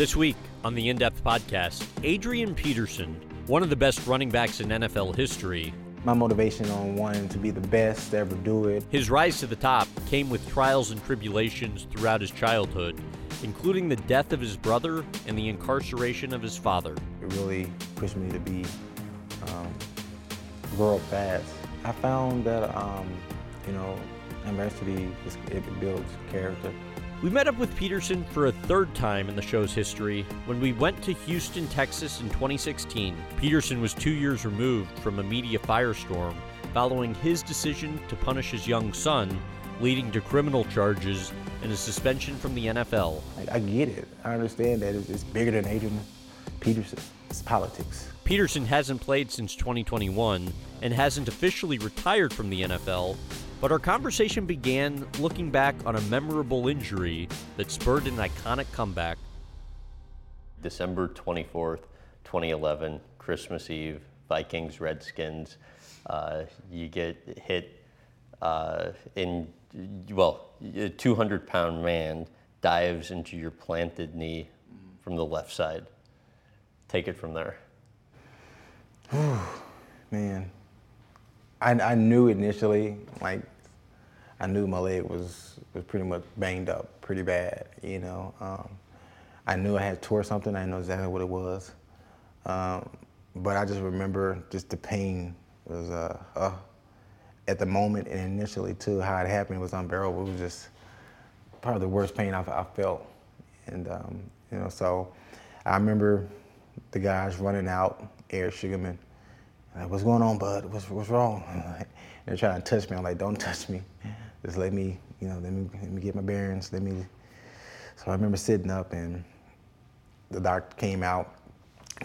This week on the In Depth podcast, Adrian Peterson, one of the best running backs in NFL history. My motivation on wanting to be the best to ever do it. His rise to the top came with trials and tribulations throughout his childhood, including the death of his brother and the incarceration of his father. It really pushed me to be, um, grow up fast. I found that, um, you know, adversity, it builds character. We met up with Peterson for a third time in the show's history when we went to Houston, Texas in 2016. Peterson was two years removed from a media firestorm following his decision to punish his young son, leading to criminal charges and a suspension from the NFL. I, I get it. I understand that it's, it's bigger than Adrian Peterson. It's politics. Peterson hasn't played since 2021 and hasn't officially retired from the NFL, but our conversation began looking back on a memorable injury that spurred an iconic comeback. December 24th, 2011, Christmas Eve, Vikings, Redskins. Uh, you get hit uh, in, well, a 200 pound man dives into your planted knee from the left side. Take it from there. Man, I, I knew initially, like, I knew my leg was, was pretty much banged up pretty bad, you know. Um, I knew I had tore something, I didn't know exactly what it was. Um, but I just remember just the pain was, uh, uh, at the moment and initially too, how it happened was unbearable. It was just probably the worst pain I've, I felt. And, um, you know, so I remember the guys running out, Eric Sugarman, like, what's going on, bud? What's, what's wrong? they're trying to touch me. I'm like, don't touch me. Just let me, you know, let me, let me get my bearings. Let me. So I remember sitting up and the doctor came out,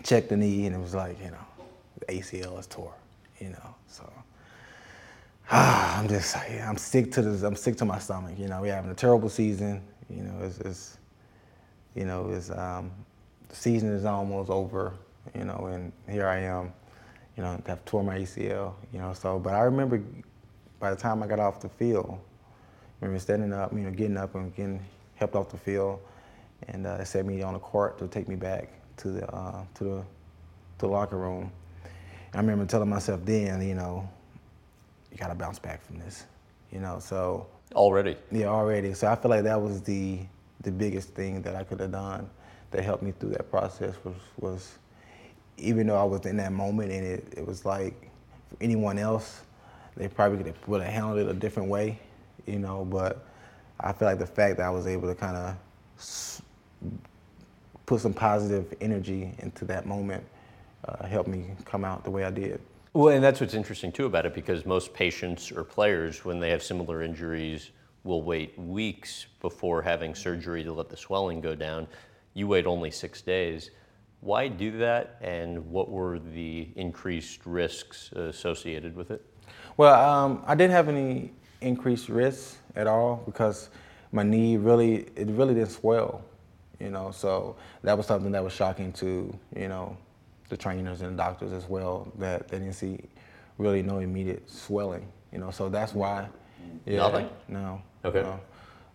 checked the knee, and it was like, you know, the ACL is tore, you know. So ah, I'm just, I'm sick to this. I'm sick to my stomach. You know, we're having a terrible season. You know, it's, it's you know, it's um, the season is almost over. You know, and here I am you know, have tore my ACL, you know, so, but I remember by the time I got off the field, I remember standing up, you know, getting up and getting helped off the field, and uh, they set me on a cart to take me back to the, uh, to the, to the locker room. And I remember telling myself then, you know, you gotta bounce back from this, you know, so. Already? Yeah, already. So I feel like that was the, the biggest thing that I could have done that helped me through that process was, was even though I was in that moment and it, it was like for anyone else, they probably would have handled it a different way, you know, but I feel like the fact that I was able to kind of put some positive energy into that moment uh, helped me come out the way I did. Well, and that's what's interesting too about it because most patients or players, when they have similar injuries, will wait weeks before having surgery to let the swelling go down. You wait only six days. Why do that, and what were the increased risks associated with it? Well, um, I didn't have any increased risks at all because my knee really, it really didn't swell, you know. So that was something that was shocking to, you know, the trainers and the doctors as well that they didn't see really no immediate swelling, you know. So that's why. Yeah, Nothing. No. Okay. No.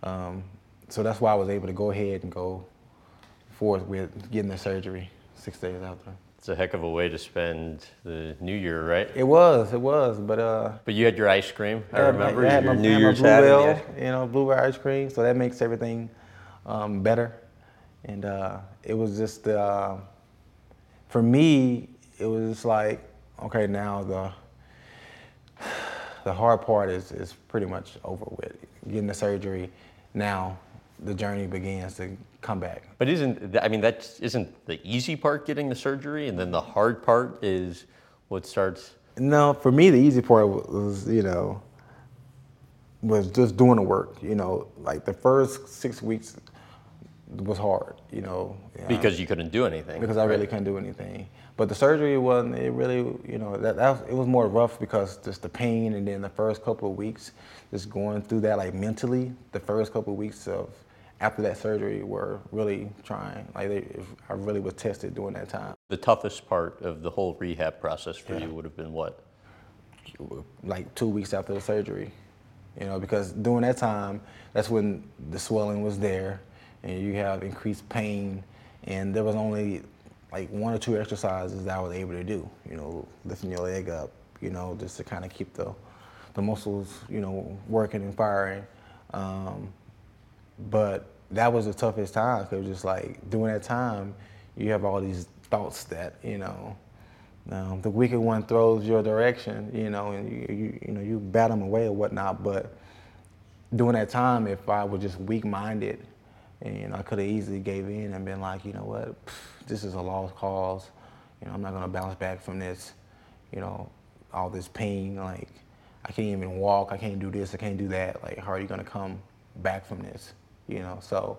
Um, so that's why I was able to go ahead and go forth with getting the surgery six days after. It's a heck of a way to spend the New Year, right? It was, it was, but uh. But you had your ice cream. I, I remember I had your my, New I Year's my hat. Blue Bell, you know, blueberry ice cream, so that makes everything um, better. And uh, it was just uh, for me, it was like, okay, now the the hard part is is pretty much over with. Getting the surgery now the journey begins to come back. But isn't I mean that isn't the easy part getting the surgery, and then the hard part is what starts. No, for me the easy part was you know was just doing the work. You know, like the first six weeks was hard. You know, because you couldn't do anything. Because I really couldn't do anything. But the surgery wasn't. It really, you know, that, that it was more rough because just the pain, and then the first couple of weeks, just going through that like mentally. The first couple of weeks of after that surgery were really trying. Like they, I really was tested during that time. The toughest part of the whole rehab process for yeah. you would have been what? Like two weeks after the surgery, you know, because during that time, that's when the swelling was there, and you have increased pain, and there was only like one or two exercises that I was able to do. You know, lifting your leg up, you know, just to kind of keep the the muscles, you know, working and firing. Um, but that was the toughest time because just like during that time, you have all these thoughts that you know um, the wicked one throws your direction, you know, and you, you, you know you bat them away or whatnot. But during that time, if I was just weak-minded, and you know, I could have easily gave in and been like, you know what, this is a lost cause. You know, I'm not gonna bounce back from this. You know, all this pain. Like, I can't even walk. I can't do this. I can't do that. Like, how are you gonna come back from this? You know, so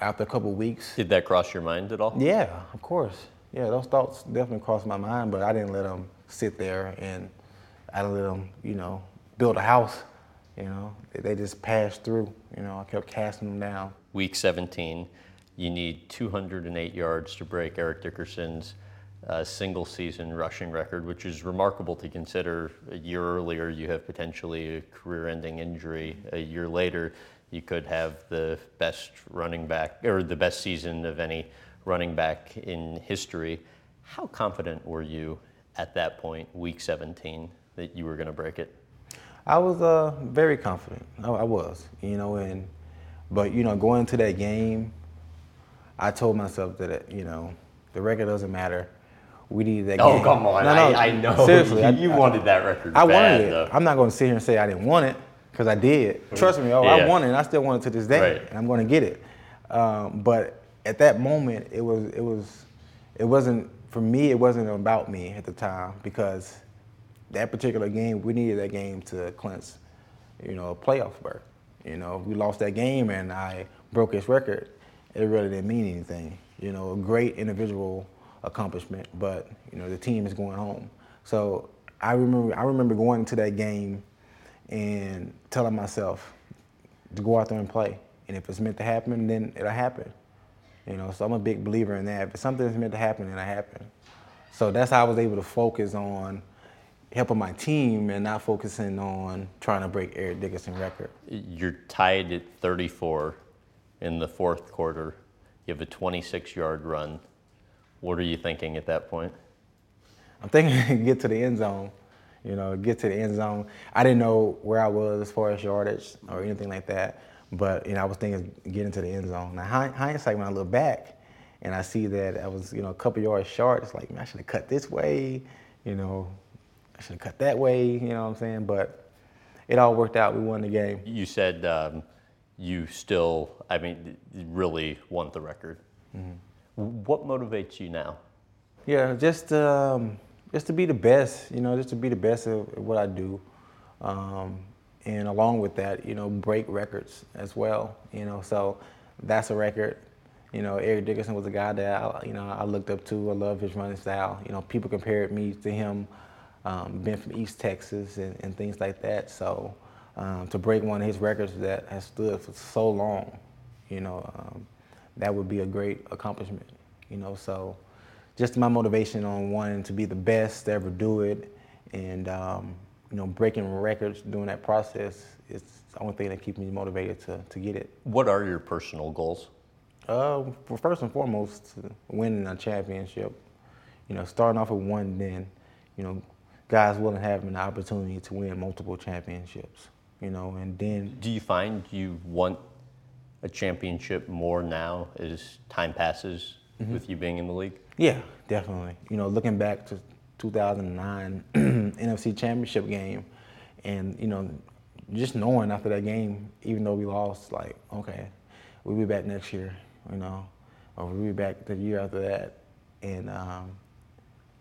after a couple weeks. Did that cross your mind at all? Yeah, of course. Yeah, those thoughts definitely crossed my mind, but I didn't let them sit there and I let them, you know, build a house. You know, they just passed through. You know, I kept casting them down. Week 17, you need 208 yards to break Eric Dickerson's uh, single season rushing record, which is remarkable to consider. A year earlier, you have potentially a career ending injury. A year later, you could have the best running back or the best season of any running back in history. How confident were you at that point, week 17, that you were going to break it? I was uh, very confident. I, I was, you know, and but you know, going into that game, I told myself that you know the record doesn't matter. We need that oh, game. Oh come on! No, no, I, I know. Seriously, you, I, wanted that record. I bad, wanted it. Though. I'm not going to sit here and say I didn't want it because I did. Trust me, oh, yeah. I wanted it. and I still want it to this day, right. and I'm going to get it. Um, but at that moment, it was it was it wasn't for me. It wasn't about me at the time because that particular game, we needed that game to clinch, you know, a playoff berth. You know, we lost that game and I broke his record. It really didn't mean anything. You know, a great individual accomplishment, but you know the team is going home. So I remember I remember going into that game and telling myself to go out there and play. And if it's meant to happen, then it'll happen. You know, so I'm a big believer in that. If something's meant to happen, then it'll happen. So that's how I was able to focus on helping my team and not focusing on trying to break Eric Dickerson record. You're tied at 34 in the fourth quarter. You have a 26 yard run. What are you thinking at that point? I'm thinking get to the end zone. You know, get to the end zone. I didn't know where I was as far as yardage or anything like that. But you know, I was thinking getting to the end zone. Now, hindsight, when I look back and I see that I was, you know, a couple yards short, it's like, man, I should have cut this way. You know, I should have cut that way. You know what I'm saying? But it all worked out. We won the game. You said um, you still, I mean, really want the record. Mm-hmm. What motivates you now? Yeah, just um, just to be the best. You know, just to be the best of what I do. Um, and along with that, you know, break records as well. You know, so that's a record. You know, Eric Dickerson was a guy that I, you know I looked up to. I love his running style. You know, people compared me to him, um, being from East Texas and, and things like that. So um, to break one of his records that has stood for so long, you know, um, that would be a great accomplishment. You know, so just my motivation on wanting to be the best to ever do it, and um, you know, breaking records during that process is the only thing that keeps me motivated to, to get it. What are your personal goals? Uh, first and foremost, winning a championship. You know, starting off with one, then, you know, guys willing have an opportunity to win multiple championships. You know, and then. Do you find you want a championship more now as time passes mm-hmm. with you being in the league? Yeah, definitely. You know, looking back to 2009 NFC Championship game, and you know, just knowing after that game, even though we lost, like, okay, we'll be back next year, you know, or we'll be back the year after that, and um,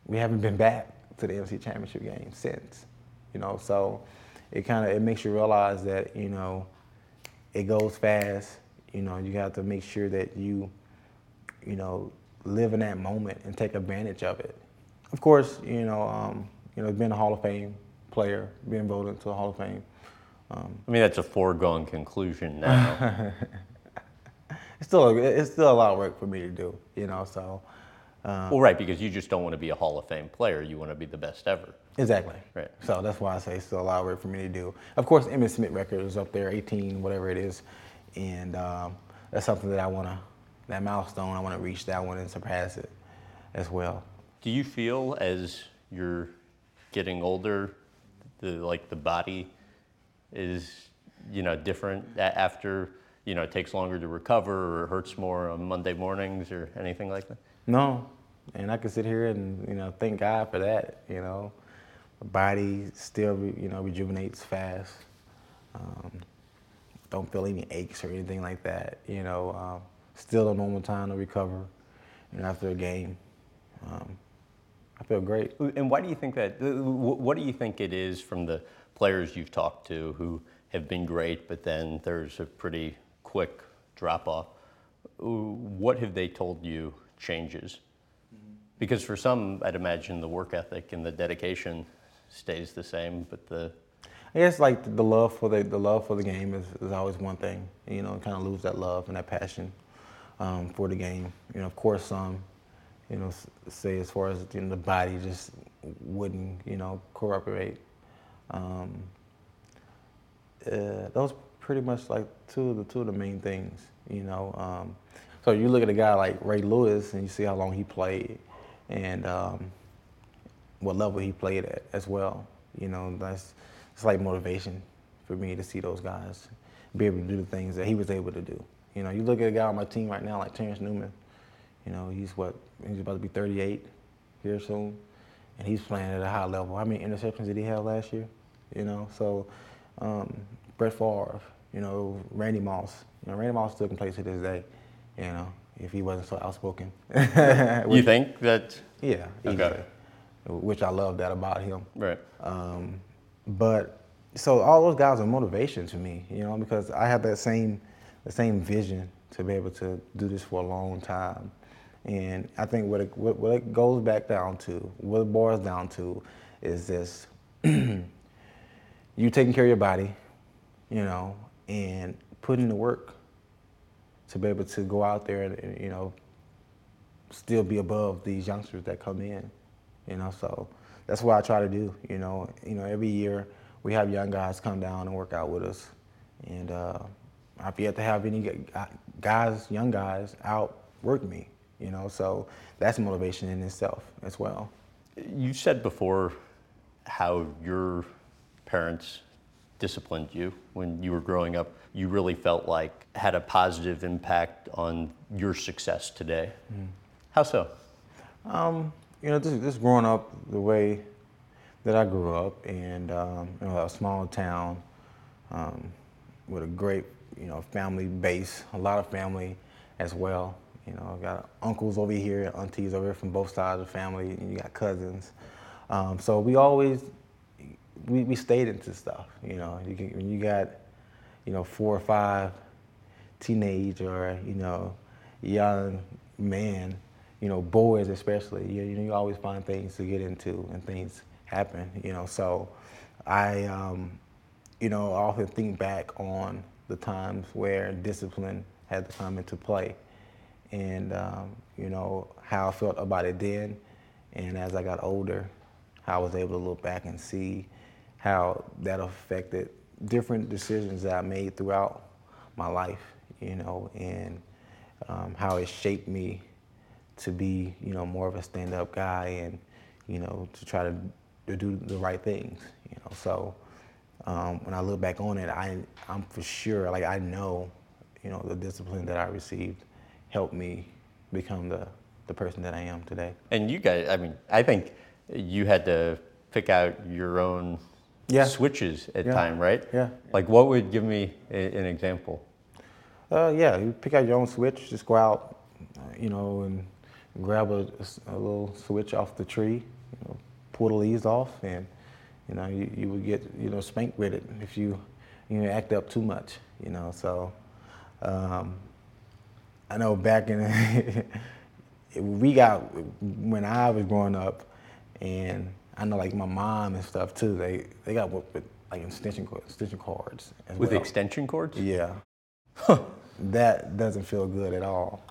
we haven't been back to the NFC Championship game since, you know. So it kind of it makes you realize that you know it goes fast. You know, you have to make sure that you, you know, live in that moment and take advantage of it of course, you know, um, you know, being a Hall of Fame player, being voted into the Hall of Fame. Um, I mean, that's a foregone conclusion now. it's still a, it's still a lot of work for me to do, you know. So. Um, well, right, because you just don't want to be a Hall of Fame player. You want to be the best ever. Exactly. Right. So that's why I say it's still a lot of work for me to do. Of course, Emmitt Smith record is up there, 18, whatever it is, and um, that's something that I want to that milestone. I want to reach that one and surpass it as well. Do you feel as you're getting older, the like the body is you know different after you know it takes longer to recover or hurts more on Monday mornings or anything like that? No, and I can sit here and you know thank God for that. You know, my body still you know rejuvenates fast. Um, don't feel any aches or anything like that. You know, um, still a normal time to recover. You know, after a game, um, I feel great. And why do you think that? What do you think it is from the players you've talked to who have been great, but then there's a pretty quick drop off? What have they told you changes? Because for some, I'd imagine the work ethic and the dedication stays the same, but the I guess like the love for the the love for the game is, is always one thing. You know, kind of lose that love and that passion um, for the game. You know, of course, some you know say as far as you know, the body just wouldn't you know cooperate. Um, uh, those pretty much like two of the two of the main things. You know, um, so you look at a guy like Ray Lewis and you see how long he played and um, what level he played at as well. You know, that's it's like motivation for me to see those guys be able to do the things that he was able to do. You know, you look at a guy on my team right now like Terrence Newman. You know, he's what he's about to be 38 here soon, and he's playing at a high level. How many interceptions did he have last year? You know, so um, Brett Favre. You know, Randy Moss. You know, Randy Moss still can play to this day. You know, if he wasn't so outspoken. you think that Yeah. Okay. easily. Which I love that about him. right? Um, but so all those guys are motivation to me, you know, because I have that same the same vision to be able to do this for a long time. And I think what it, what, it goes back down to, what it boils down to, is this: you taking care of your body, you know, and putting the work to be able to go out there and, and you know still be above these youngsters that come in, you know. So that's what I try to do. You know, you know, every year we have young guys come down and work out with us, and uh, I've yet to have any guys, young guys, outwork me. You know, so that's motivation in itself as well. You said before how your parents disciplined you when you were growing up. You really felt like had a positive impact on your success today. How so? Um, you know, just, just growing up the way that I grew up in um, you know, a small town um, with a great, you know, family base, a lot of family as well. You know, I got uncles over here, and aunties over here from both sides of the family, and you got cousins. Um, so we always, we, we stayed into stuff, you know. You can, when you got, you know, four or five teenage or you know young man, you know boys especially. You, you know you always find things to get into and things happen. You know so I um, you know I often think back on the times where discipline had to come into play, and um, you know how I felt about it then, and as I got older, how I was able to look back and see how that affected different decisions that I made throughout my life, you know, and um, how it shaped me to be, you know, more of a stand-up guy and, you know, to try to, to do the right things, you know. So um, when I look back on it, I, I'm for sure, like I know, you know, the discipline that I received helped me become the, the person that I am today. And you guys, I mean, I think you had to pick out your own Yeah. switches at Yeah. time, right? Yeah. Like, what would give me a, an example? Uh, yeah, you pick out your own switch, just go out, you know, and grab a, a little switch off the tree, you know, pull the leaves off, and you know, you, you would get, you know, spanked with it if you, you know, act up too much, you know. So, um, I know back in, we got when I was growing up, and I know like my mom and stuff too. They they got with, with like extension extension cords With well. extension cords? Yeah. that doesn't feel good at all.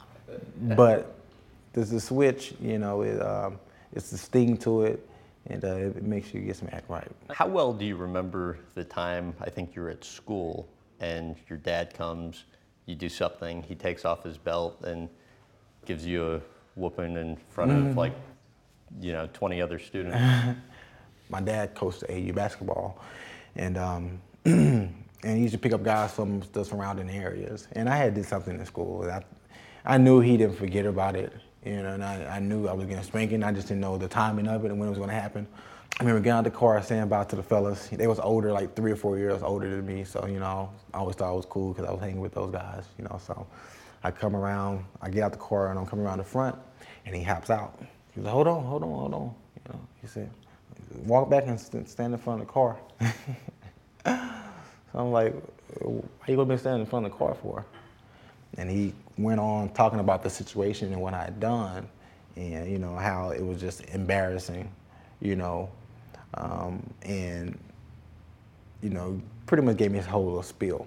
But there's the switch, you know, it, um, it's the sting to it, and uh, it makes you get some act right. How well do you remember the time I think you're at school and your dad comes, you do something, he takes off his belt and gives you a whooping in front Mm-hmm. of like, you know, 20 other students. my dad coached AU basketball, and um, and he used to pick up guys from the surrounding areas. And I had did something in school. And I, I knew he didn't forget about it, you know. And I, I knew I was getting spanking. I just didn't know the timing of it and when it was going to happen. I remember getting out the car, saying bye to the fellas. They was older, like three or four years older than me. So you know, I always thought it was cool because I was hanging with those guys, you know. So I come around, I get out the car, and I'm coming around the front, and he hops out. He was like, "Hold on, hold on, hold on," you know. He said, walk back and st- stand in front of the car. so I'm like, why you gonna be standing in front of the car for? And he went on talking about the situation and what I had done, and you know how it was just embarrassing, you know, um, and you know pretty much gave me his whole little spiel,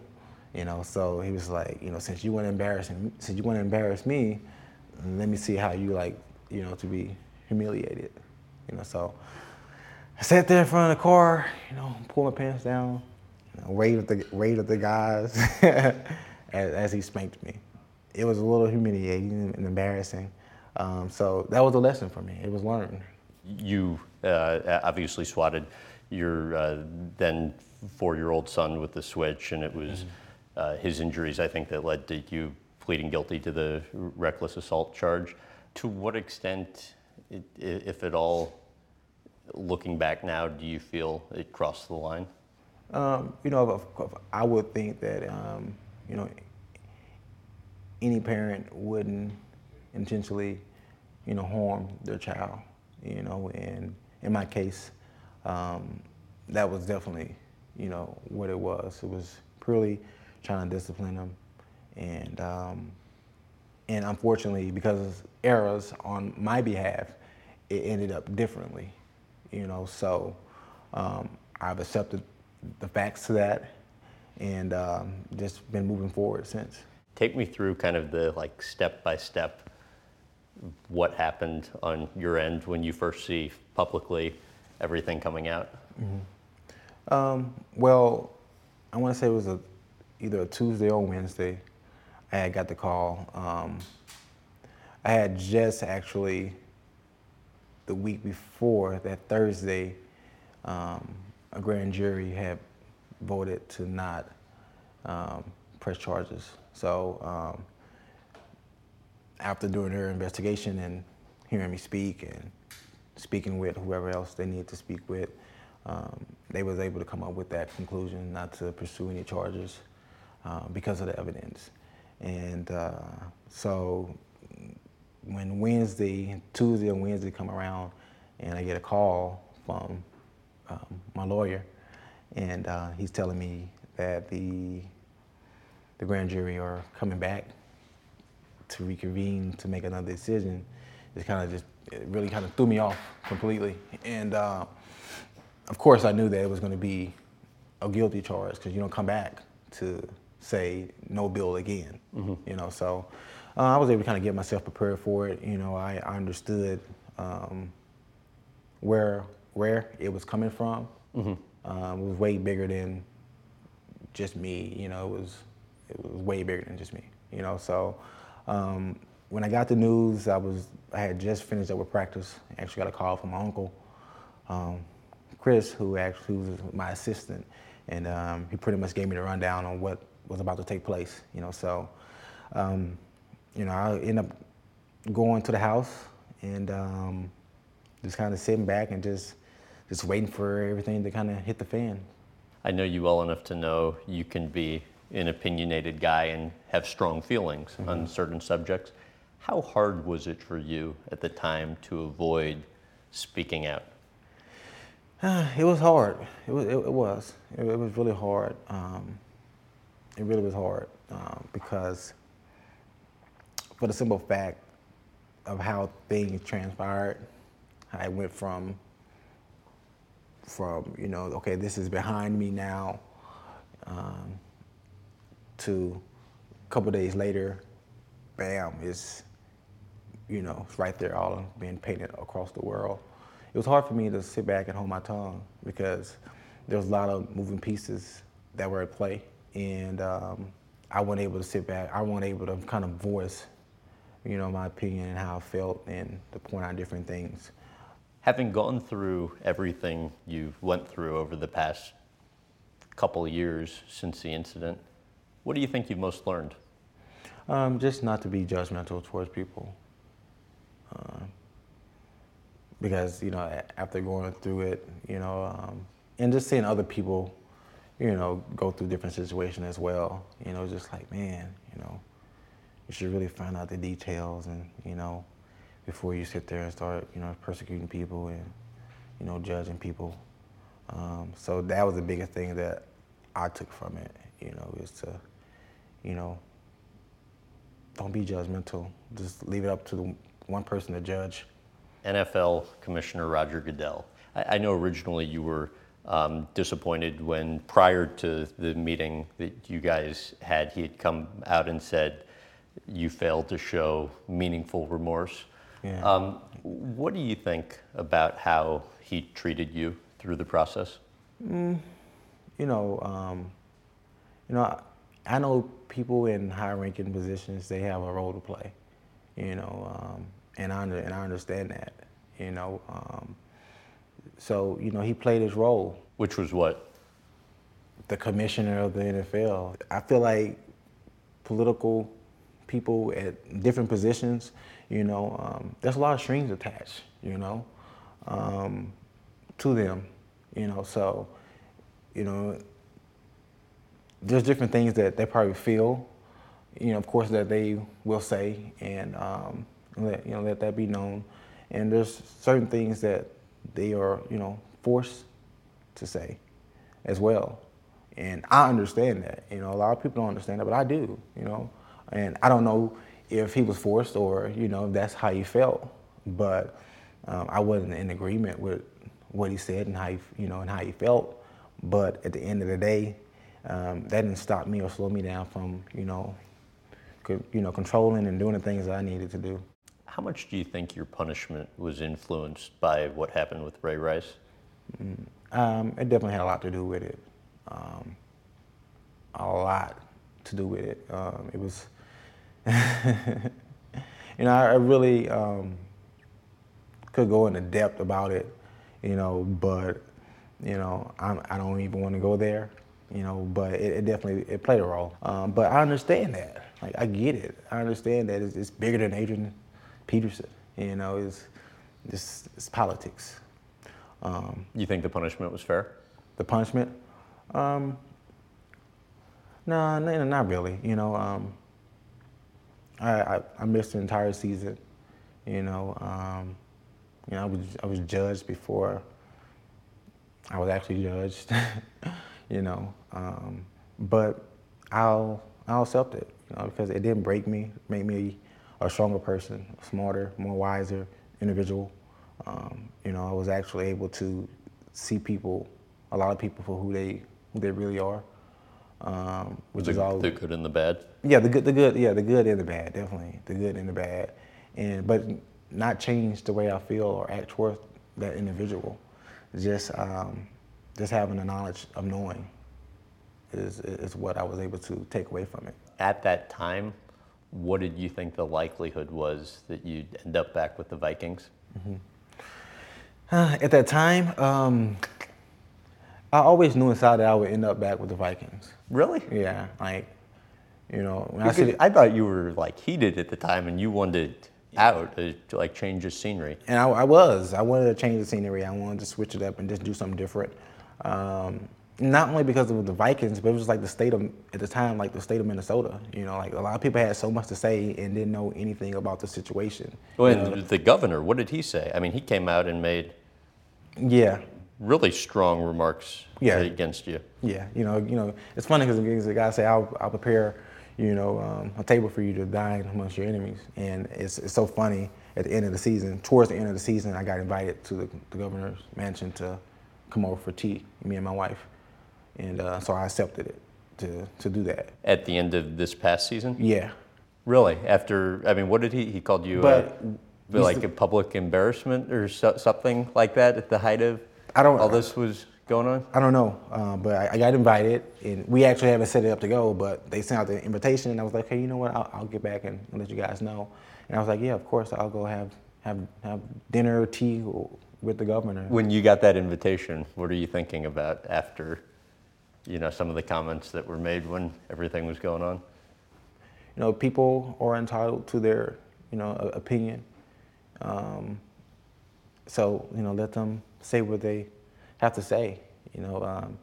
you know. So he was like, you know, since you want to embarrass him, since you want to embarrass me, let me see how you like, you know, to be humiliated, you know. So I sat there in front of the car, you know, pulled my pants down, you know, waved at the waved at the guys as, as he spanked me. It was a little humiliating and embarrassing. Um, so that was a lesson for me. It was learned. You uh, obviously swatted your uh, then four-year-old son with the switch, and it was uh, his injuries, I think, that led to you pleading guilty to the reckless assault charge. To what extent, if at all, looking back now, do you feel it crossed the line? Um, you know, I would think that um, you know any parent wouldn't intentionally, you know, harm their child. You know, and in my case, um, that was definitely, you know, what it was. It was purely trying to discipline them, and um, and unfortunately, because of errors on my behalf, it ended up differently. You know, so um, I've accepted the facts to that, and um, just been moving forward since. Take me through kind of the like step by step what happened on your end when you first see publicly everything coming out. Um, well, I want to say it was a, either a Tuesday or Wednesday. I had got the call. Um, I had just actually, the week before that Thursday, um, a grand jury had voted to not um, press charges. So um, after doing their investigation and hearing me speak and speaking with whoever else they needed to speak with, um, they was able to come up with that conclusion not to pursue any charges uh, because of the evidence. And uh, so when Wednesday, Tuesday and Wednesday come around, and I get a call from um, my lawyer, and uh, he's telling me that the the grand jury are coming back to reconvene to make another decision. It kind of just it really kind of threw me off completely, and uh, of course I knew that it was going to be a guilty charge because you don't come back to say no bill again, you know. So uh, I was able to kind of get myself prepared for it. You know, I, I understood um, where where it was coming from. Um, it was way bigger than just me. You know, it was it was way bigger than just me. You know, so um, when I got the news, I was I had just finished up with practice. I actually got a call from my uncle, um, Chris, who actually was my assistant, and um, he pretty much gave me the rundown on what was about to take place. You know, so um, you know I ended up going to the house and um, just kind of sitting back and just just waiting for everything to kind of hit the fan. I know you well enough to know you can be an opinionated guy and have strong feelings on certain subjects. How hard was it for you at the time to avoid speaking out? it was hard. It was. It, it was. It, it was really hard. Um, it really was hard um, because, for the simple fact of how things transpired, I went from from you know okay this is behind me now um, to a couple days later, bam, it's you know it's right there all being painted across the world. It was hard for me to sit back and hold my tongue because there was a lot of moving pieces that were at play, and um, I wasn't able to sit back. I wasn't able to kind of voice you know, my opinion and how I felt and to point out different things. Having gone through everything you went through over the past couple years since the incident, what do you think you've most learned? Um, just not to be judgmental towards people. Uh, because, you know, after going through it, you know, um, and just seeing other people, you know, go through different situations as well, you know, just like, man, you know, you should really find out the details and, you know, before you sit there and start, you know, persecuting people and, you know, judging people. Um, so that was the biggest thing that I took from it, you know, is to, you know, don't be judgmental. Just leave it up to the one person to judge. NFL Commissioner Roger Goodell. I, I know originally you were um, disappointed when, prior to the meeting that you guys had, he had come out and said you failed to show meaningful remorse. Yeah. Um, what do you think about how he treated you through the process? You know, um, you know, I, know people in high-ranking positions they have a role to play. You know, um, and I under, and I understand that. You know, um, so you know he played his role. Which was what? the commissioner of the NFL. I feel like political people at different positions, you know, um, there's a lot of strings attached, you know, um, to them, you know. So, you know, there's different things that they probably feel, you know, of course, that they will say and um, let you know let that be known. And there's certain things that they are, you know, forced to say as well. And I understand that. You know, a lot of people don't understand that, but I do, you know. And I don't know if he was forced or, you know, that's how he felt. But um, I wasn't in agreement with what he said and how he, you know, and how he felt. But at the end of the day, um, that didn't stop me or slow me down from, you know, co- you know, controlling and doing the things that I needed to do. How much do you think your punishment was influenced by what happened with Ray Rice? Um, it definitely had a lot to do with it. Um, a lot to do with it. Um, it was, you know, I, I really um, could go into depth about it, you know, but you know, I'm, I don't even want to go there, you know. But it, it definitely it played a role. Um, but I understand that. Like I get it. I understand that it's, it's bigger than Adrian Peterson. You know, it's just it's politics. Um, You think the punishment was fair? the punishment? Um, no, no, not really. You know, um, I, I I missed the entire season. You know, um, you know, I was I was judged before I was actually judged. you know, um, but I'll I'll accept it. You know, because it didn't break me, make me a stronger person, smarter, more wiser individual. Um, you know, I was actually able to see people, a lot of people for who they who they really are, um, which is all the good and the bad? yeah, the good, the good, yeah, the good and the bad, definitely, the good and the bad, and but not change the way I feel or act towards that individual. Just, um, just having the knowledge of knowing is is what I was able to take away from it. At that time, what did you think the likelihood was that you'd end up back with the Vikings? Uh, at that time, um, I always knew inside that I would end up back with the Vikings. Really? Yeah, like, you know, when I I thought you were like heated at the time and you wanted out to, to like change the scenery. And I, I was. I wanted to change the scenery. I wanted to switch it up and just do something different. Um, not only because of the Vikings, but it was like the state of at the time, like the state of Minnesota. You know, like a lot of people had so much to say and didn't know anything about the situation. Well, you and know? the governor, what did he say? I mean, he came out and made Yeah, really strong remarks Yeah. against you. yeah. You know, you know, it's funny because the guy say, "I'll, I'll prepare, you know, um, a table for you to dine amongst your enemies," and it's, it's so funny. At the end of the season, towards the end of the season, I got invited to the, the governor's mansion to come over for tea, me and my wife, and uh, so I accepted it to to do that. At the end of this past season? Yeah, Really? After, I mean, what did he, he called you But a, like a public embarrassment or so, something like that at the height of I don't- all this was going on? I don't know, uh, but I, I got invited, and we actually haven't set it up to go. But they sent out the invitation, and I was like, hey, you know what? I'll, I'll get back and let you guys know. And I was like, yeah, of course, I'll go have have have dinner or tea with the governor. When you got that invitation, what are you thinking about after, you know, some of the comments that were made when everything was going on? You know, people are entitled to their, you know, opinion. Um, so you know, let them say what they have to say. You know, um,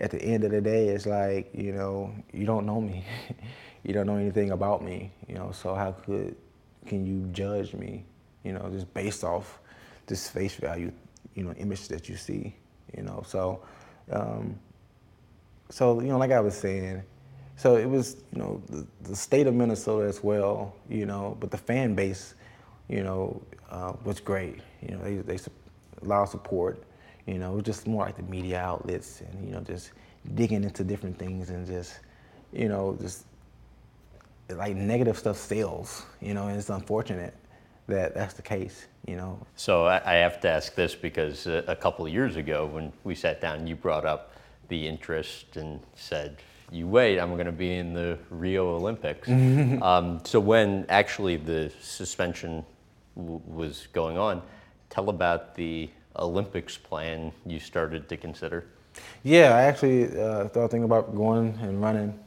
at the end of the day, it's like you know, you don't know me, you don't know anything about me. You know, so how could can you judge me? You know, just based off this face value, you know, image that you see. You know, so um, so you know, like I was saying. So it was, you know, the, the state of Minnesota as well, you know, but the fan base, you know, uh, was great. You know, they, they a lot of support. You know, just more like the media outlets and you know just digging into different things and just you know just like negative stuff sells. You know, and it's unfortunate that that's the case. You know. So I, have to ask this because a, a couple of years ago when we sat down, you brought up the interest and said you wait, I'm going to be in the Rio Olympics. um, so when actually the suspension w- was going on, tell about the Olympics plan you started to consider. Yeah, I actually uh, started thinking about going and running,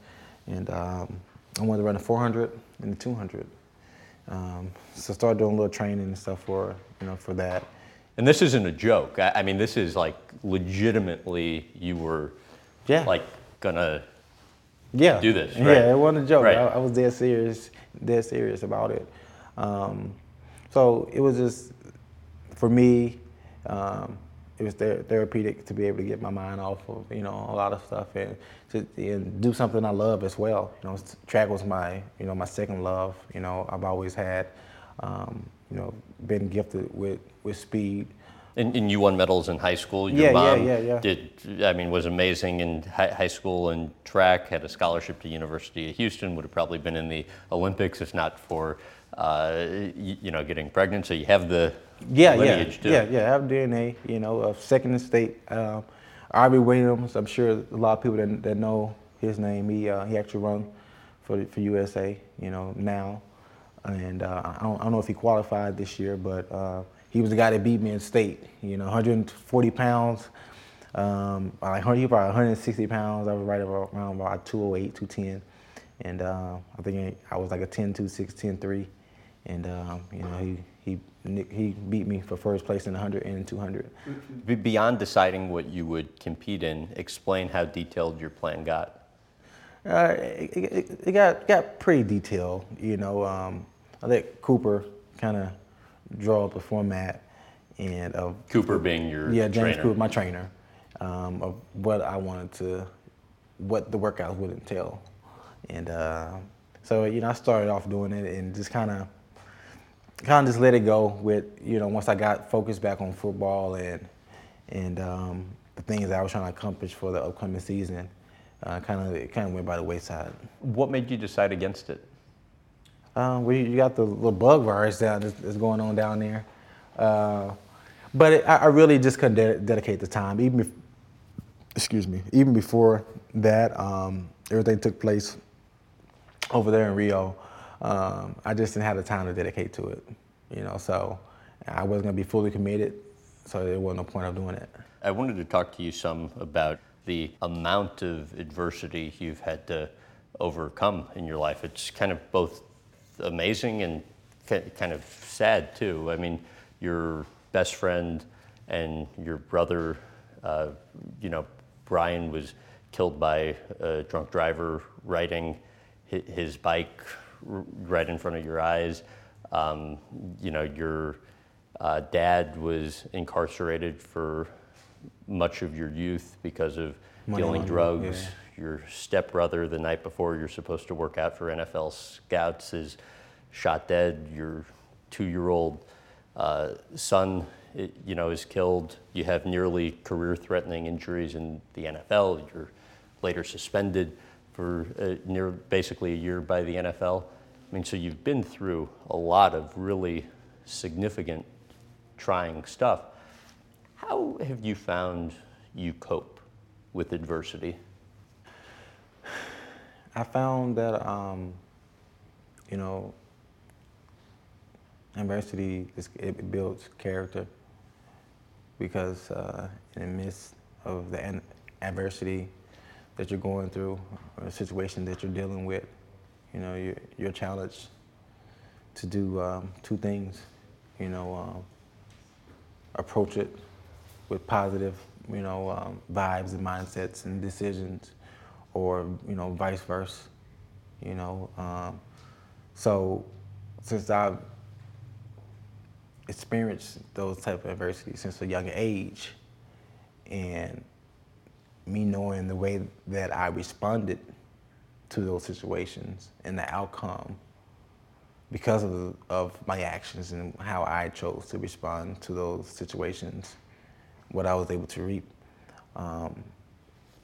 and um, I wanted to run a 400 and a 200. Um, so I started doing a little training and stuff for you know for that. And this isn't a joke. I, I mean, this is like legitimately you were yeah. like gonna yeah. do this. Right? Yeah, it wasn't a joke. Right. I, I, was dead serious, dead serious about it. Um, so it was just for me, um, it was ther- therapeutic to be able to get my mind off of you know a lot of stuff and to and do something I love as well. You know, track was my you know my second love. You know, I've always had um, you know been gifted with with speed. And, and, you won medals in high school. Your yeah, mom yeah, yeah, yeah. did. I mean, was amazing in high, high school and track. Had a scholarship to University of Houston. Would have probably been in the Olympics if not for uh, you, you, know getting pregnant. So you have the yeah, lineage yeah, too. Yeah, yeah, I have DNA, you know, of second estate. Um, Aubrey Williams, I'm sure a lot of people that, that know his name, he, uh, he actually run for, for USA, you know, now. And uh, I, don't, I, don't, know if he qualified this year, but uh, he was the guy that beat me in state, you know, 140 pounds. Um, like he probably 160 pounds. I was right around about 208, 210. And uh, I think I was like a 10, 2, 6, 10, 3. And, um, you know, he, he he beat me for first place in 100 and 200. Beyond deciding what you would compete in, explain how detailed your plan got. Uh, it, it, it, got got pretty detailed. You know, um, I let Cooper kind of draw up a format and of Cooper being your yeah James trainer. Cooper, my trainer, um, of what I wanted to, what the workouts would entail, and uh, so you know I started off doing it and just kind of kind of just let it go with you know once I got focused back on football and and um, the things that I was trying to accomplish for the upcoming season, uh, kind of it kind of went by the wayside. What made you decide against it? Um, well, you got the little bug virus down that's, that's going on down there, uh, but it, I, I, really just couldn't de- dedicate the time. Even if, excuse me, even before that, um, everything took place over there in Rio um, I just didn't have the time to dedicate to it, you know. So I wasn't gonna be fully committed, so there wasn't no point of doing it. I wanted to talk to you some about the amount of adversity you've had to overcome in your life. It's kind of both amazing and kind of sad too. I mean, your best friend and your brother, uh, you know, Brian was killed by a drunk driver riding his bike right in front of your eyes. Um, you know, your uh, dad was incarcerated for much of your youth because of Money dealing drugs. Yeah. Your stepbrother, the night before you're supposed to work out for NFL scouts, is shot dead. Your two-year-old uh, son, you know, is killed. You have nearly career-threatening injuries in the NFL. You're later suspended for uh, near basically a year by the NFL. I mean, so you've been through a lot of really significant, trying stuff. How have you found you cope with adversity? I found that, um, you know, adversity it builds character because uh, in the midst of the adversity that you're going through or a situation that you're dealing with, you know, you're, you're challenged to do um, two things, you know, um, approach it with positive, you know, um, vibes and mindsets and decisions, or you know, vice versa, you know. Um, so, since I've experienced those type of adversity since a young age, and me knowing the way that I responded to those situations and the outcome because of, of my actions and how I chose to respond to those situations, what I was able to reap. Um,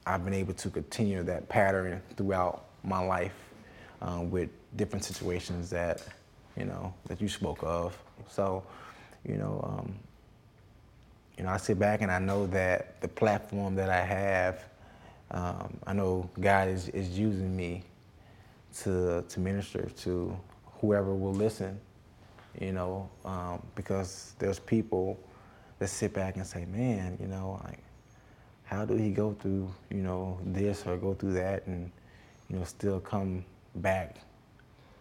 I've been able to continue that pattern throughout my life um, with different situations that, you know, that you spoke of. So, you know, um, you know, I sit back and I know that the platform that I have, um, I know God is, is using me to, to minister to whoever will listen, you know, um, because there's people that sit back and say, man, you know, like, how do he go through, you know, this or go through that and, you know, still come back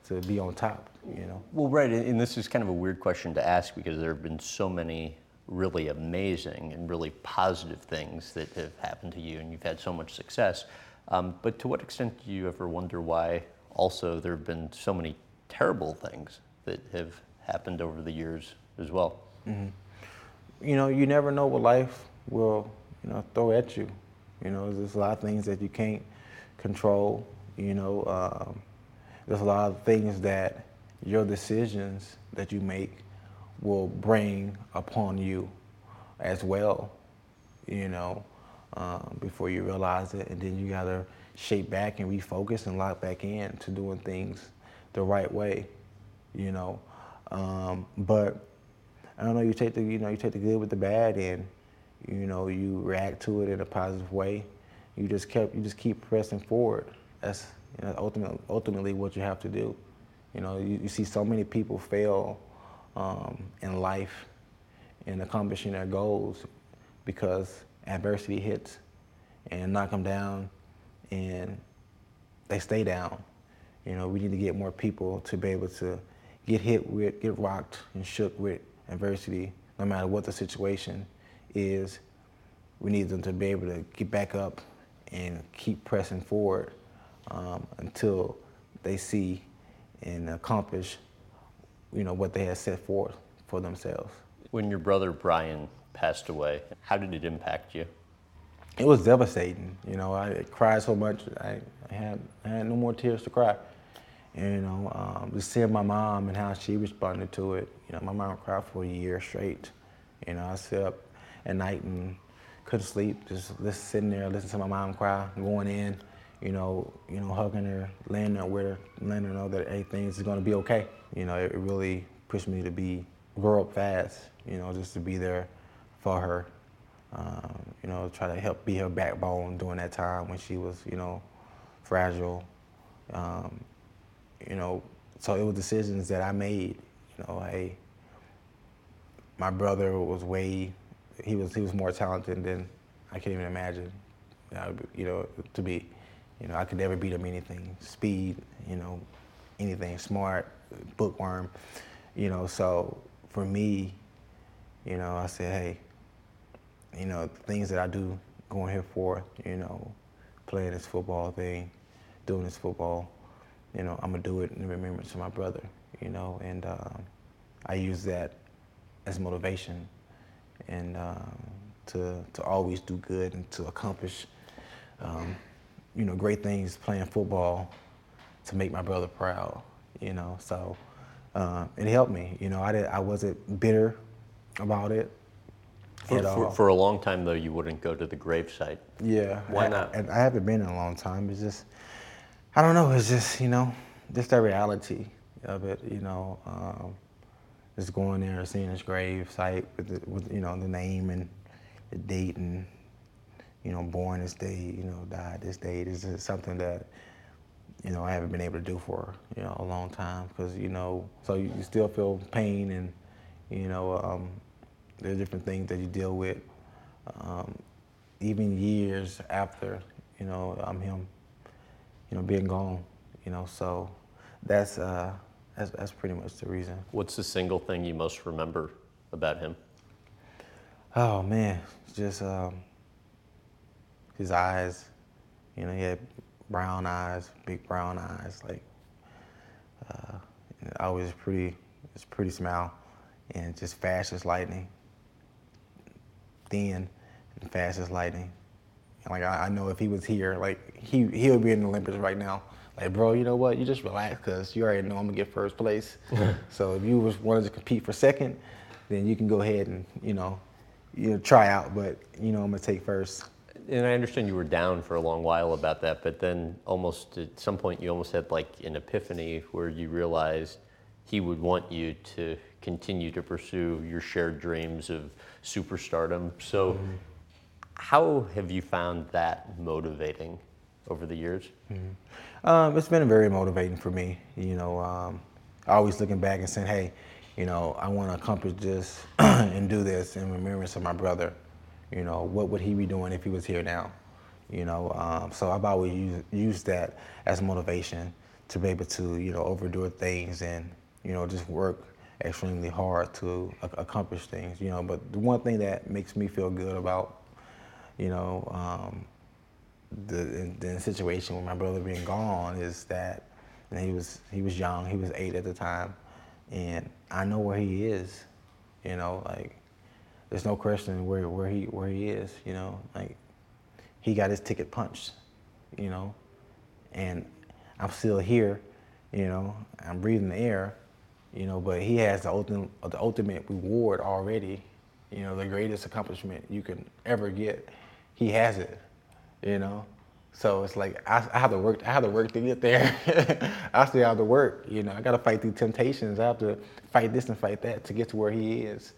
to be on top, you know? Well, right, and this is kind of a weird question to ask because there have been so many really amazing and really positive things that have happened to you, and you've had so much success. Um, but to what extent do you ever wonder why also there have been so many terrible things that have happened over the years as well? Mm-hmm. You know, you never know what life will, you know, throw at you. You know, there's a lot of things that you can't control. You know, um, there's a lot of things that your decisions that you make will bring upon you as well, you know, um, before you realize it. And then you got to shape back and refocus and lock back in to doing things the right way, you know. Um, but I don't know, you take the, you know, you take the good with the bad and, you know, you react to it in a positive way. You just kept, you just keep pressing forward. That's you know, ultimately, ultimately what you have to do. You know, you, you see so many people fail um, in life in accomplishing their goals because adversity hits and knock them down and they stay down. You know, we need to get more people to be able to get hit with, get rocked and shook with adversity, no matter what the situation is. We need them to be able to get back up and keep pressing forward um, until they see and accomplish you know, what they had set forth for themselves. When your brother Brian passed away, how did it impact you? It was devastating. You know, I cried so much, I, I had, I had no more tears to cry. And, you know, um, just seeing my mom and how she responded to it. You know, my mom cried for a year straight. You know, I sit up at night and couldn't sleep, just sitting there, listening to my mom cry, going in, you know, you know, hugging her, laying there with her, letting her know that is gonna be okay. You know, it really pushed me to be grow up fast. You know, just to be there for her. Um, you know, try to help be her backbone during that time when she was, you know, fragile. Um, you know, so it was decisions that I made. You know, hey, my brother was way, he was he was more talented than I can even imagine. You know, to be. You know, I could never beat him anything. Speed, you know, anything. Smart, bookworm. You know, so for me, you know, I said, hey, you know, the things that I do going here for, you know, playing this football thing, doing this football, you know, I'm gonna do it in remembrance of my brother, you know, and um, I use that as motivation and um, to to always do good and to accomplish um, you know, great things playing football to make my brother proud, you know. So uh, it helped me. You know, I, did, I wasn't bitter about it. For, for, for, a long time, though, you wouldn't go to the gravesite. Yeah. Why I, not? I, I haven't been in a long time. It's just, I don't know. It's just, you know, just the reality of it, you know. Um, just going there, and seeing his grave site with, the, with, you know, the name and the date and you know, born this day, you know, died this day. This is something that, you know, I haven't been able to do for you know a long time because you know, so you, you, still feel pain and you know, um, there's different things that you deal with, um, even years after you know I'm him, you know, being gone, you know, so that's uh, that's that's pretty much the reason. What's the single thing you most remember about him? Oh man, just um, his eyes. You know, he had brown eyes, big brown eyes, like uh, always pretty, it's pretty smile, and just fast as lightning, thin and fast as lightning. And like I, I, know if he was here, like he he would be in the Olympics right now. Like, bro, you know what? You just relax because you already know I'm gonna get first place. so if you was wanted to compete for second, then you can go ahead and you know, you know, try out. But you know, I'm gonna take first and I understand you were down for a long while about that, but then almost at some point you almost had like an epiphany where you realized he would want you to continue to pursue your shared dreams of superstardom. So, mm-hmm. how have you found that motivating over the years? Mm-hmm. Um, it's been very motivating for me. You know, um, always looking back and saying, "Hey, you know, I want to accomplish this and do this in remembrance of my brother." You know, what would he be doing if he was here now? You know, um, so I've always used, used that as motivation to be able to, you know, overdo things and, you know, just work extremely hard to accomplish things, you know. But the one thing that makes me feel good about, you know, um, the, the situation with my brother being gone is that know, he was he was young, he was eight at the time, and I know where he is, you know, like there's no question where, where he where he is. You know, like he got his ticket punched. You know, and I'm still here. You know, I'm breathing the air. You know, but he has the ultimate the ultimate reward already. You know, the greatest accomplishment you can ever get. He has it. You know, so it's like I, I, have to work. I have to work to get there. I still have to work. You know, I got to fight through temptations. I have to fight this and fight that to get to where he is.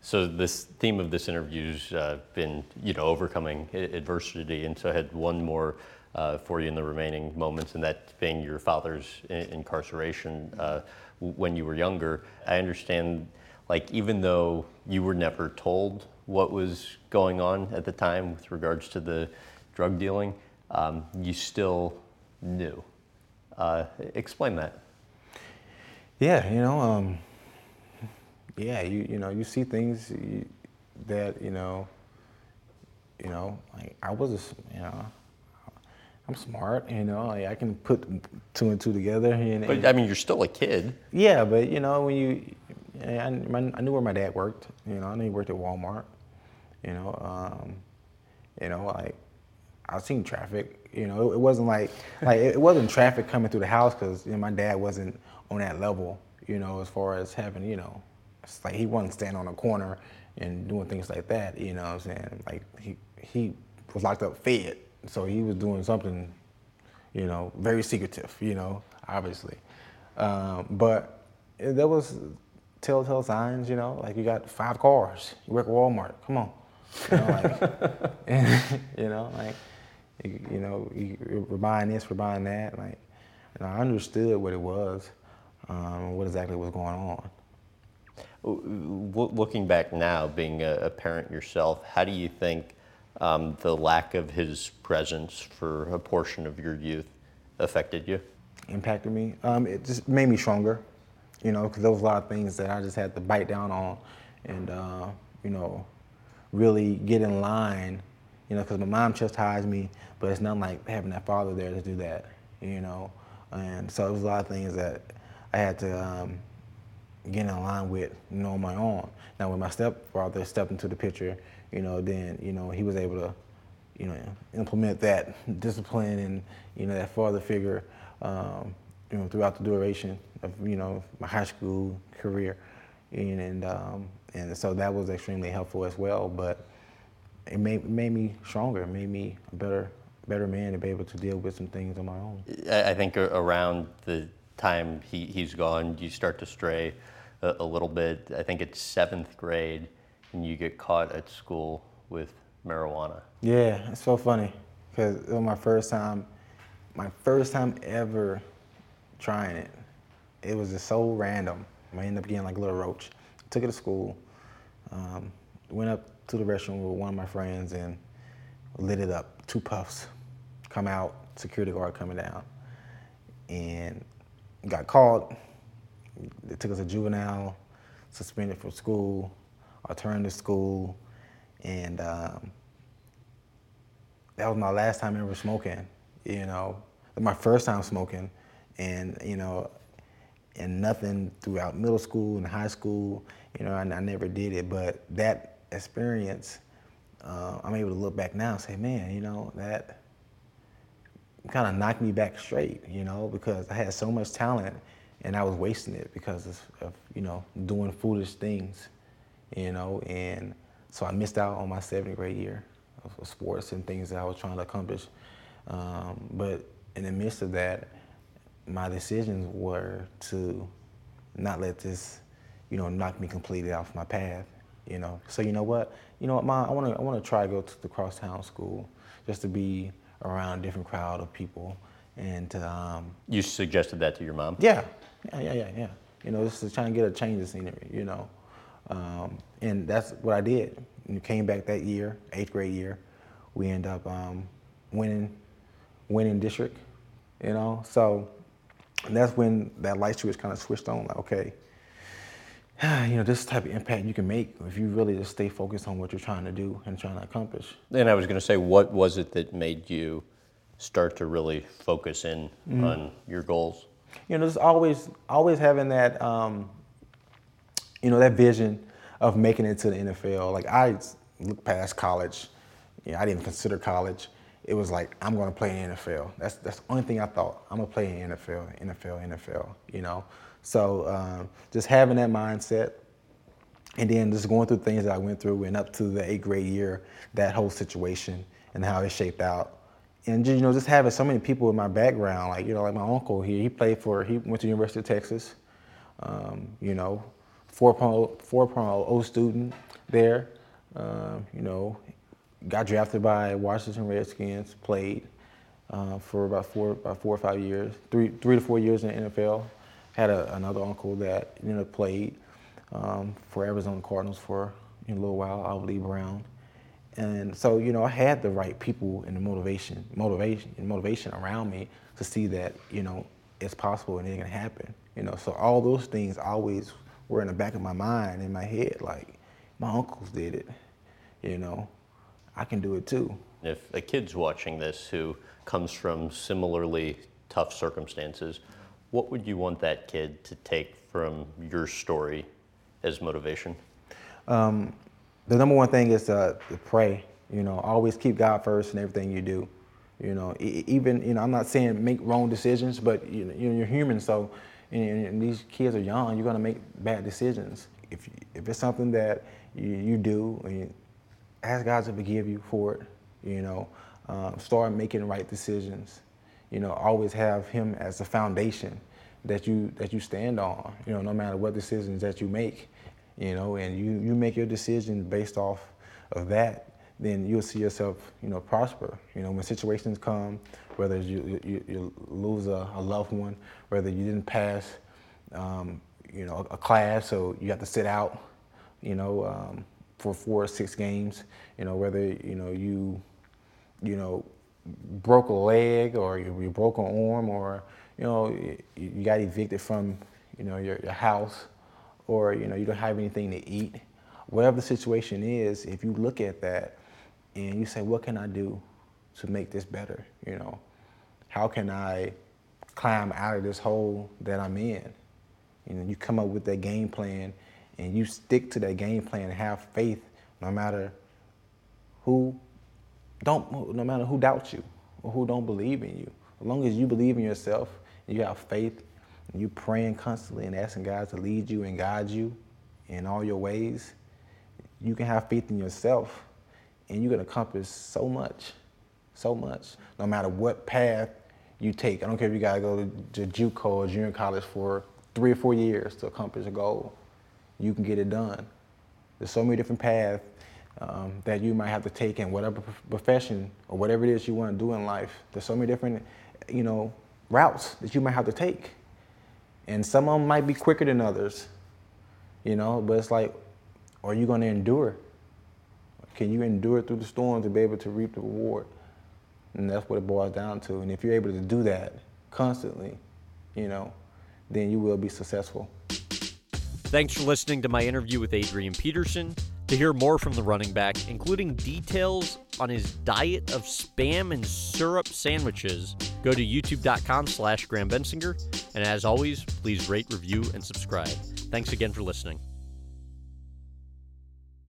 So this theme of this interview's uh, been, you know, overcoming adversity, and so I had one more uh, for you in the remaining moments, and that being your father's incarceration uh, when you were younger. I understand, like, even though you were never told what was going on at the time with regards to the drug dealing, um, you still knew. Uh, explain that. Yeah, you know. Um yeah, you you know you see things that you know, you know, like I was, a, you know, I'm smart, you know, like I can put two and two together. And, but I mean, you're still a kid. Yeah, but you know, when you, I, I knew where my dad worked. You know, I knew he worked at Walmart. You know, um, you know, like I seen traffic. You know, it, it wasn't like like it wasn't traffic coming through the house because you know, my dad wasn't on that level. You know, as far as having you know it's like he wasn't standing on a corner and doing things like that, you know what I'm saying? Like he he was locked up fed. So he was doing something, you know, very secretive, you know, obviously. Um, but there was telltale signs, you know, like you got five cars, you work at Walmart, come on. You know, like, you know, like, you, you know, you, are buying this, we're buying that. Like, and I understood what it was, um, what exactly was going on looking back now, being a, a, parent yourself, how do you think um, the lack of his presence for a portion of your youth affected you? Impacted me. Um, it just made me stronger, you know, because there was a lot of things that I just had to bite down on and, uh, you know, really get in line, you know, because my mom chastised me, but it's not like having that father there to do that, you know. And so it was a lot of things that I had to um, getting in line with, you know, on my own. Now, when my stepfather stepped into the picture, you know, then, you know, he was able to, you know, implement that discipline and, you know, that father figure, um, you know, throughout the duration of, you know, my high school career. And, and, um, and so that was extremely helpful as well. But it made, made me stronger, made me a better, better man to be able to deal with some things on my own. I think around the time he, he's gone, you start to stray a, a little bit. I think it's seventh grade, and you get caught at school with marijuana. Yeah, it's so funny because it was my first time. my first time ever trying it. It was just so random. I ended up getting like a little roach. Took it to school. Um, went up to the restroom with one of my friends and lit it up. Two puffs. Come out, security guard coming down. And got caught. They took us to juvenile, suspended from school, to school, and um, that was my last time ever smoking. You know, my first time smoking, and you know, and nothing throughout middle school and high school. You know, I, I never did it, but that experience, uh, I'm able to look back now and say, man, you know, that kind of knocked me back straight. You know, because I had so much talent and I was wasting it because of, of you know doing foolish things. You know, and so I missed out on my seventh grade year of sports and things that I was trying to accomplish. Um, but in the midst of that, my decisions were to not let this, you know, knock me completely off my path. You know, so you know what, you know what, mom, I want to, I want to try to go to the crosstown school just to be around a different crowd of people, and um, You suggested that to your mom? yeah, yeah, yeah, yeah, yeah. You know, just to try and get a change of scenery. You know, um, and that's what I did. And came back that year, eighth grade year. We end up um, winning, winning district. You know, so and that's when that light switch kind of switched on. Like, okay, you know, this type of impact you can make if you really just stay focused on what you're trying to do and trying to accomplish. And I was going to say, what was it that made you start to really focus in on your goals? You know, just always, always having that, um, you know, that vision of making it to the NFL. Like I look past college, you know, I didn't consider college. It was like I'm going to play in the NFL. That's that's the only thing I thought. I'm gonna play in the NFL, NFL, NFL. You know, so um, just having that mindset, and then just going through things that I went through, and up to the eighth grade year, that whole situation and how it shaped out and just, you know just having so many people in my background like you know like my uncle here he played for he went to the university of texas um, you know 4.0 4.0 student there um, you know got drafted by washington redskins played uh, for about four about four or five years three three to four years in the nfl had a, another uncle that you know played um, for arizona cardinals for a little while Oliver brown and so, you know, I had the right people and the motivation, motivation, and motivation around me to see that, you know, it's possible and it can happen. You know, so all those things always were in the back of my mind, in my head, like, my uncles did it. You know, I can do it too. If a kid's watching this who comes from similarly tough circumstances, what would you want that kid to take from your story as motivation? Um, the number one thing is to, to, pray. You know, always keep God first in everything you do. You know, even you know, I'm not saying make wrong decisions, but you know, you're human, so and, and these kids are young. You're gonna make bad decisions. If if it's something that you, you do, you ask God to forgive you for it. You know, um, start making right decisions. You know, always have Him as the foundation that you that you stand on. You know, no matter what decisions that you make you know, and you, you make your decision based off of that, then you'll see yourself, you know, prosper. You know, when situations come, whether you, you, you lose a, a, loved one, whether you didn't pass, um, you know, a, class, so you have to sit out, you know, um, for four or six games, you know, whether, you know, you, you know, broke a leg or you, you broke an arm or, you know, you, you got evicted from, you know, your, your house, or you know you don't have anything to eat, whatever the situation is, if you look at that and you say, what can I do to make this better? You know, how can I climb out of this hole that I'm in? You know, you come up with that game plan and you stick to that game plan and have faith no matter who don't no matter who doubts you or who don't believe in you. As long as you believe in yourself and you have faith and you praying constantly and asking God to lead you and guide you in all your ways, you can have faith in yourself and you can accomplish so much, so much, no matter what path you take. I don't care if you gotta go to, JUCO or junior college for three or four years to accomplish a goal. You can get it done. There's so many different paths um, that you might have to take in whatever profession or whatever it is you want to do in life. There's so many different you know, routes that you might have to take. And some of them might be quicker than others, you know, but it's like, are you going to endure? Can you endure through the storm to be able to reap the reward? And that's what it boils down to. And if you're able to do that constantly, you know, then you will be successful. Thanks for listening to my interview with Adrian Peterson. To hear more from the running back, including details on his diet of spam and syrup sandwiches, go to youtube.com slash Graham Bensinger. And as always, please rate, review, and subscribe. Thanks again for listening.